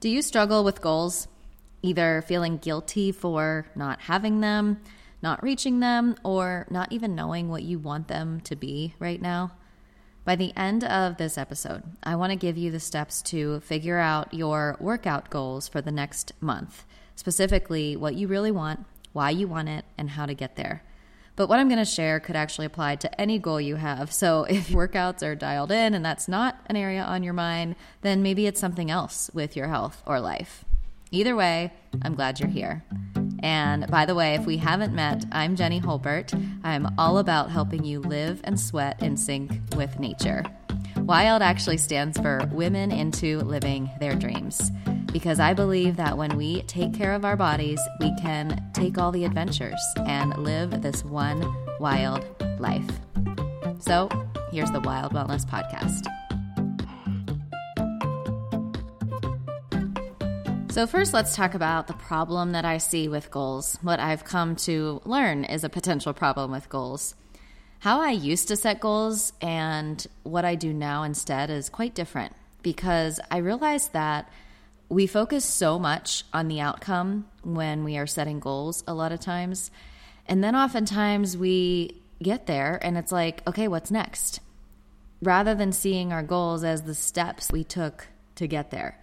Do you struggle with goals? Either feeling guilty for not having them, not reaching them, or not even knowing what you want them to be right now? By the end of this episode, I want to give you the steps to figure out your workout goals for the next month, specifically what you really want, why you want it, and how to get there. But what I'm going to share could actually apply to any goal you have. So if workouts are dialed in and that's not an area on your mind, then maybe it's something else with your health or life. Either way, I'm glad you're here. And by the way, if we haven't met, I'm Jenni Hulburt. I'm all about helping you live and sweat in sync with nature. WILD actually stands for Women into Living Their Dreams because I believe that when we take care of our bodies, we can take all the adventures and live this one wild life. So, here's the Wild Wellness Podcast. So, first, let's talk about the problem that I see with goals. What I've come to learn is a potential problem with goals. How I used to set goals and what I do now instead is quite different because I realized that we focus so much on the outcome when we are setting goals a lot of times. And then oftentimes we get there and it's like, okay, what's next? Rather than seeing our goals as the steps we took to get there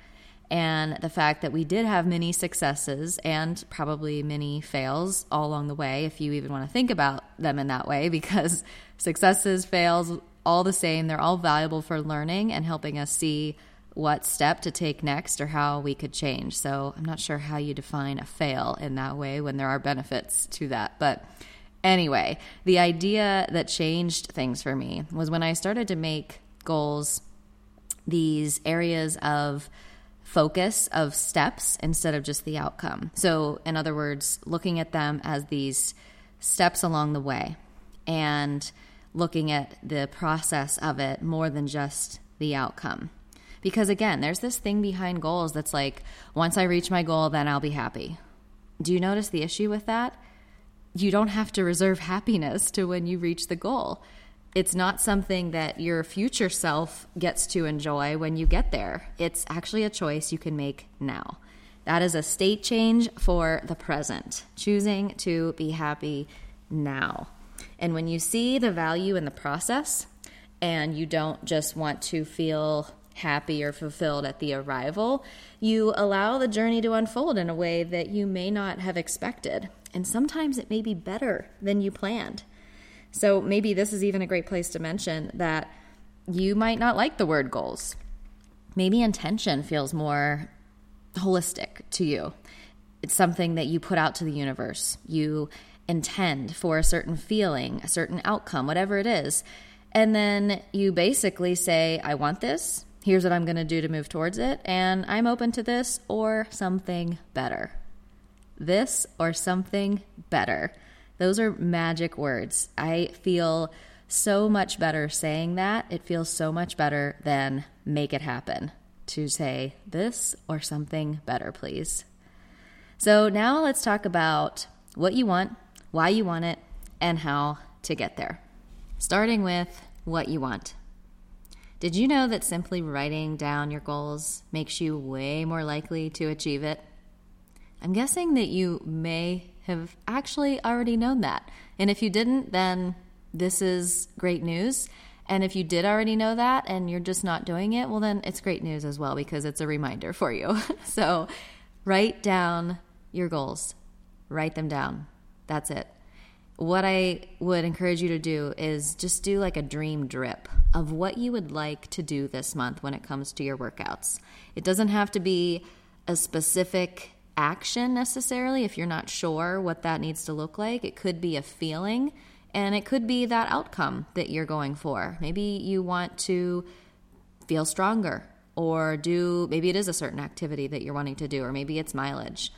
and the fact that we did have many successes and probably many fails all along the way, if you even want to think about them in that way, because successes, fails, all the same, they're all valuable for learning and helping us see what step to take next or how we could change. So I'm not sure how you define a fail in that way when there are benefits to that. But anyway, the idea that changed things for me was when I started to make goals these areas of focus of steps instead of just the outcome. So, in other words, looking at them as these steps along the way and looking at the process of it more than just the outcome. Because again, there's this thing behind goals that's like, once I reach my goal, then I'll be happy. Do you notice the issue with that? You don't have to reserve happiness to when you reach the goal it's not something that your future self gets to enjoy when you get there. It's actually a choice you can make now. That is a state change for the present, choosing to be happy now. And when you see the value in the process and you don't just want to feel happy or fulfilled at the arrival, you allow the journey to unfold in a way that you may not have expected. And sometimes it may be better than you planned. So maybe this is even a great place to mention that you might not like the word goals. Maybe intention feels more holistic to you. It's something that you put out to the universe. You intend for a certain feeling, a certain outcome, whatever it is. And then you basically say, I want this. Here's what I'm going to do to move towards it. And I'm open to this or something better. This or something better. Those are magic words. I feel so much better saying that. It feels so much better than make it happen to say this or something better, please. So now let's talk about what you want, why you want it, and how to get there. Starting with what you want. Did you know that simply writing down your goals makes you way more likely to achieve it? I'm guessing that you may have actually already known that. And if you didn't, then this is great news. And if you did already know that and you're just not doing it, well, then it's great news as well because it's a reminder for you. so write down your goals, write them down. That's it. What I would encourage you to do is just do like a dream drip of what you would like to do this month when it comes to your workouts. It doesn't have to be a specific action necessarily if you're not sure what that needs to look like. It could be a feeling and it could be that outcome that you're going for. Maybe you want to feel stronger or do maybe it is a certain activity that you're wanting to do or maybe it's mileage.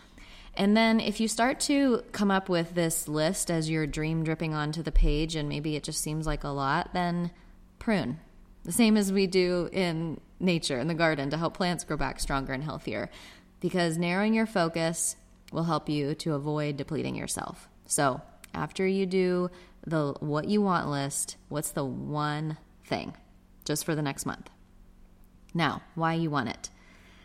And then if you start to come up with this list as your dream dripping onto the page and maybe it just seems like a lot, then prune. The same as we do in nature in the garden to help plants grow back stronger and healthier because narrowing your focus will help you to avoid depleting yourself. So, after you do the what you want list, what's the one thing just for the next month? Now, why you want it.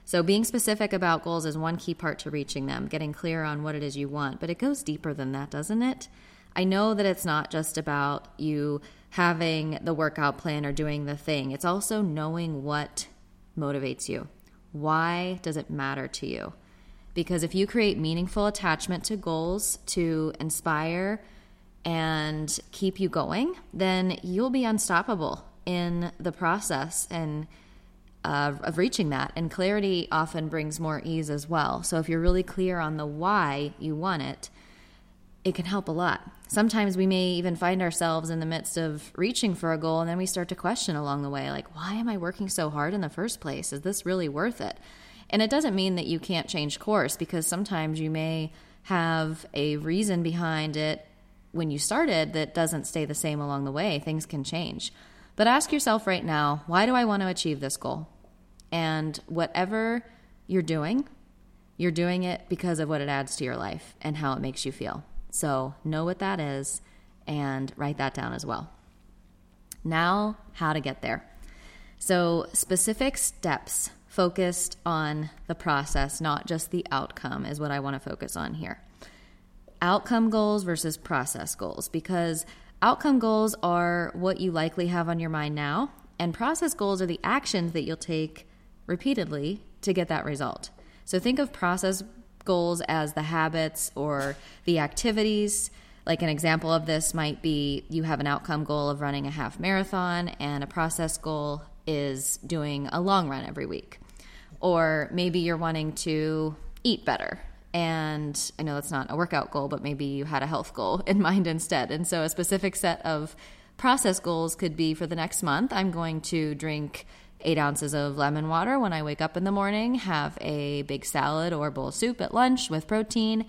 So, being specific about goals is one key part to reaching them, getting clear on what it is you want, but it goes deeper than that, doesn't it? I know that it's not just about you having the workout plan or doing the thing, it's also knowing what motivates you. Why does it matter to you? Because if you create meaningful attachment to goals to inspire and keep you going, then you'll be unstoppable in the process and uh, of reaching that. And clarity often brings more ease as well. So if you're really clear on the why you want it, it can help a lot. Sometimes we may even find ourselves in the midst of reaching for a goal and then we start to question along the way like, why am I working so hard in the first place? Is this really worth it? And it doesn't mean that you can't change course because sometimes you may have a reason behind it when you started that doesn't stay the same along the way. Things can change. But ask yourself right now why do I want to achieve this goal? And whatever you're doing, you're doing it because of what it adds to your life and how it makes you feel. So know what that is and write that down as well. Now, how to get there. So, specific steps focused on the process, not just the outcome, is what I want to focus on here. Outcome goals versus process goals, because outcome goals are what you likely have on your mind now, and process goals are the actions that you'll take repeatedly to get that result. So think of process goals as the habits or the activities. Like an example of this might be you have an outcome goal of running a half marathon, and a process goal is doing a long run every week. Or maybe you're wanting to eat better. And I know that's not a workout goal, but maybe you had a health goal in mind instead. And so a specific set of process goals could be for the next month, I'm going to drink eight ounces of lemon water when I wake up in the morning, have a big salad or bowl of soup at lunch with protein,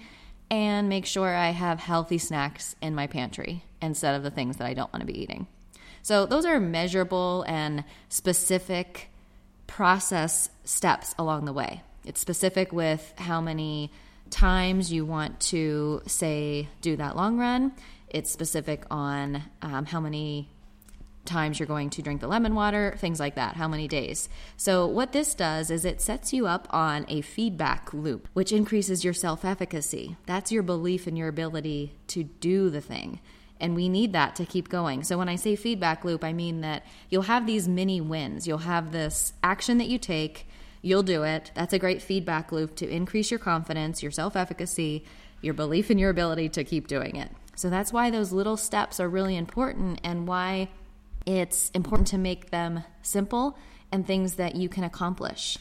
and make sure I have healthy snacks in my pantry instead of the things that I don't want to be eating. So, those are measurable and specific process steps along the way. It's specific with how many times you want to, say, do that long run. It's specific on um, how many times you're going to drink the lemon water, things like that, how many days. So, what this does is it sets you up on a feedback loop, which increases your self efficacy. That's your belief in your ability to do the thing. And we need that to keep going. So when I say feedback loop, I mean that you'll have these mini wins. You'll have this action that you take, you'll do it. That's a great feedback loop to increase your confidence, your self efficacy, your belief in your ability to keep doing it. So that's why those little steps are really important and why it's important to make them simple and things that you can accomplish.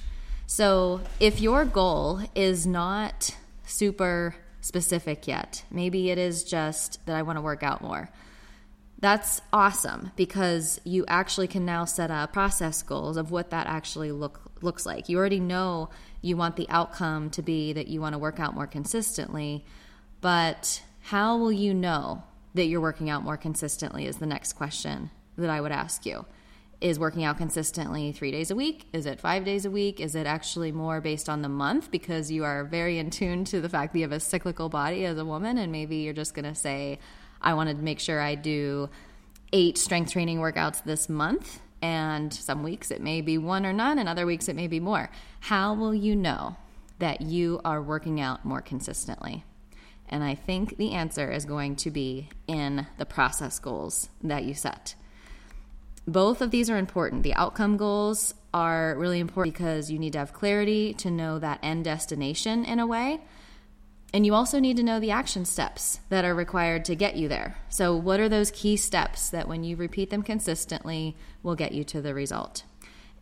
So if your goal is not super specific yet. Maybe it is just that I want to work out more. That's awesome because you actually can now set up process goals of what that actually look looks like. You already know you want the outcome to be that you want to work out more consistently, but how will you know that you're working out more consistently is the next question that I would ask you is working out consistently three days a week? Is it five days a week? Is it actually more based on the month because you are very in tune to the fact that you have a cyclical body as a woman and maybe you're just going to say, I want to make sure I do eight strength training workouts this month. And some weeks it may be one or none, and other weeks it may be more. How will you know that you are working out more consistently? And I think the answer is going to be in the process goals that you set. Both of these are important. The outcome goals are really important because you need to have clarity to know that end destination in a way. And you also need to know the action steps that are required to get you there. So, what are those key steps that when you repeat them consistently will get you to the result?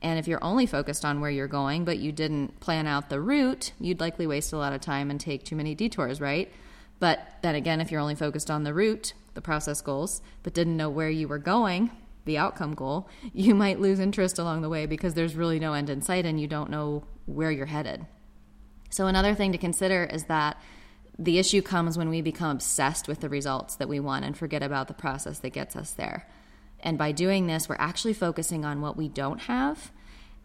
And if you're only focused on where you're going, but you didn't plan out the route, you'd likely waste a lot of time and take too many detours, right? But then again, if you're only focused on the route, the process goals, but didn't know where you were going, the outcome goal, you might lose interest along the way because there's really no end in sight and you don't know where you're headed. So, another thing to consider is that the issue comes when we become obsessed with the results that we want and forget about the process that gets us there. And by doing this, we're actually focusing on what we don't have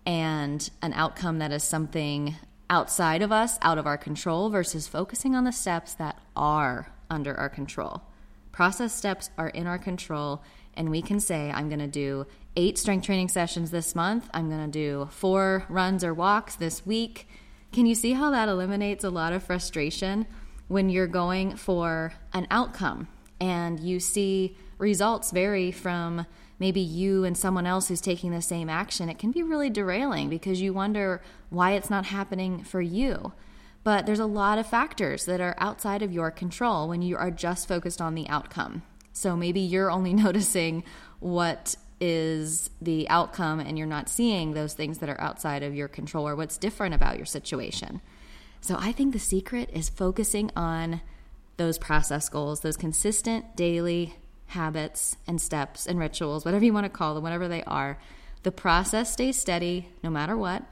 and an outcome that is something outside of us, out of our control, versus focusing on the steps that are under our control. Process steps are in our control and we can say, I'm going to do eight strength training sessions this month. I'm going to do four runs or walks this week. Can you see how that eliminates a lot of frustration when you're going for an outcome and you see results vary from maybe you and someone else who's taking the same action? It can be really derailing because you wonder why it's not happening for you. But there's a lot of factors that are outside of your control when you are just focused on the outcome. So maybe you're only noticing what is the outcome and you're not seeing those things that are outside of your control or what's different about your situation. So I think the secret is focusing on those process goals, those consistent daily habits and steps and rituals, whatever you want to call them, whatever they are. The process stays steady no matter what.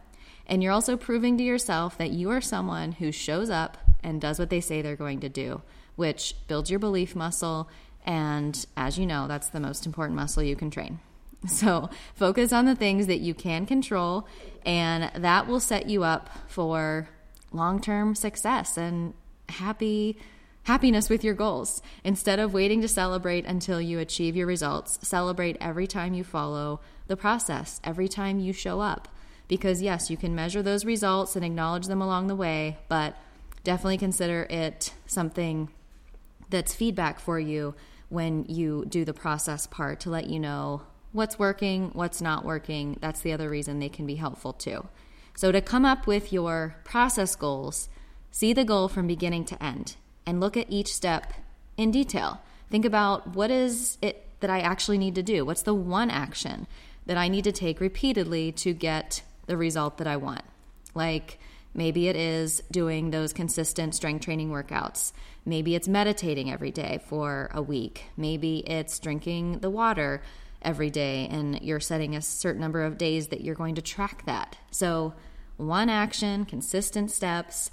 And you're also proving to yourself that you are someone who shows up and does what they say they're going to do, which builds your belief muscle. And as you know, that's the most important muscle you can train. So focus on the things that you can control, and that will set you up for long term success and happy happiness with your goals. Instead of waiting to celebrate until you achieve your results, celebrate every time you follow the process, every time you show up. Because, yes, you can measure those results and acknowledge them along the way, but definitely consider it something that's feedback for you when you do the process part to let you know what's working, what's not working. That's the other reason they can be helpful too. So, to come up with your process goals, see the goal from beginning to end and look at each step in detail. Think about what is it that I actually need to do? What's the one action that I need to take repeatedly to get the result that I want? Like, Maybe it is doing those consistent strength training workouts. Maybe it's meditating every day for a week. Maybe it's drinking the water every day and you're setting a certain number of days that you're going to track that. So, one action, consistent steps,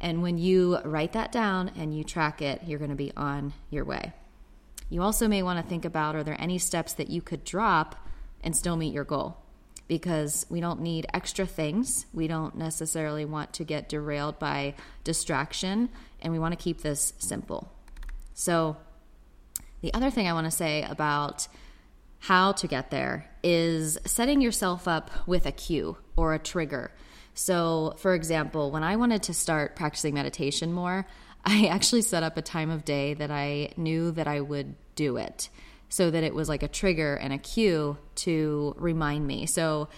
and when you write that down and you track it, you're going to be on your way. You also may want to think about are there any steps that you could drop and still meet your goal? Because we don't need extra things. We don't necessarily want to get derailed by distraction, and we want to keep this simple. So, the other thing I want to say about how to get there is setting yourself up with a cue or a trigger. So, for example, when I wanted to start practicing meditation more, I actually set up a time of day that I knew that I would do it so that it was like a trigger and a cue to remind me. So,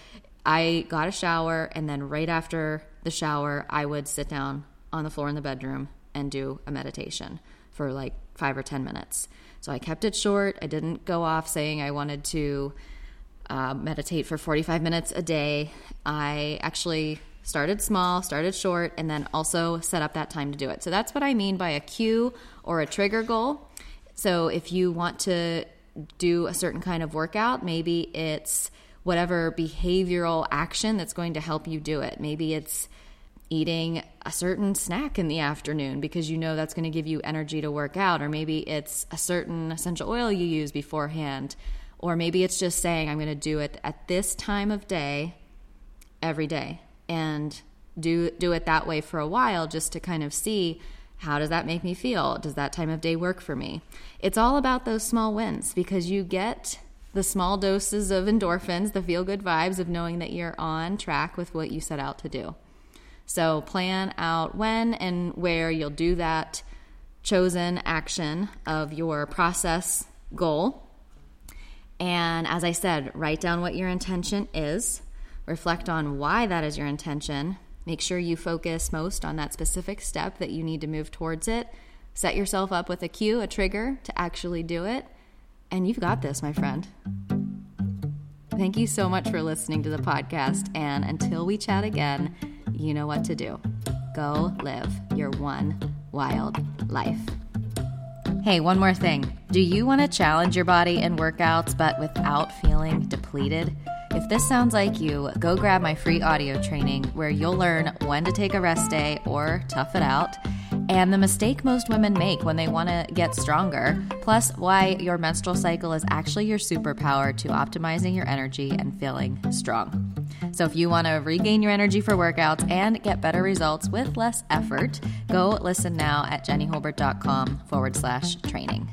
I got a shower, and then right after the shower, I would sit down on the floor in the bedroom and do a meditation for like five or 10 minutes. So I kept it short. I didn't go off saying I wanted to uh, meditate for 45 minutes a day. I actually started small, started short, and then also set up that time to do it. So that's what I mean by a cue or a trigger goal. So if you want to do a certain kind of workout, maybe it's whatever behavioral action that's going to help you do it. Maybe it's eating a certain snack in the afternoon because you know that's going to give you energy to work out, or maybe it's a certain essential oil you use beforehand, or maybe it's just saying, I'm going to do it at this time of day every day and do do it that way for a while just to kind of see how does that make me feel? Does that time of day work for me? It's all about those small wins because you get the small doses of endorphins the feel good vibes of knowing that you're on track with what you set out to do. So plan out when and where you'll do that chosen action of your process goal. And as I said, write down what your intention is, reflect on why that is your intention, make sure you focus most on that specific step that you need to move towards it. Set yourself up with a cue, a trigger to actually do it, and you've got this, my friend. Thank you so much for listening to the podcast, and until we chat again, you know what to do. Go live your one wild life. Hey, one more thing. Do you want to challenge your body in workouts but without feeling depleted? If this sounds like you, go grab my free audio training where you'll learn when to take a rest day or tough it out and the mistake most women make when they want to get stronger, plus why your menstrual cycle is actually your superpower to optimizing your energy and feeling strong. So, if you want to regain your energy for workouts and get better results with less effort, go listen now at jennihulburt.com forward slash training.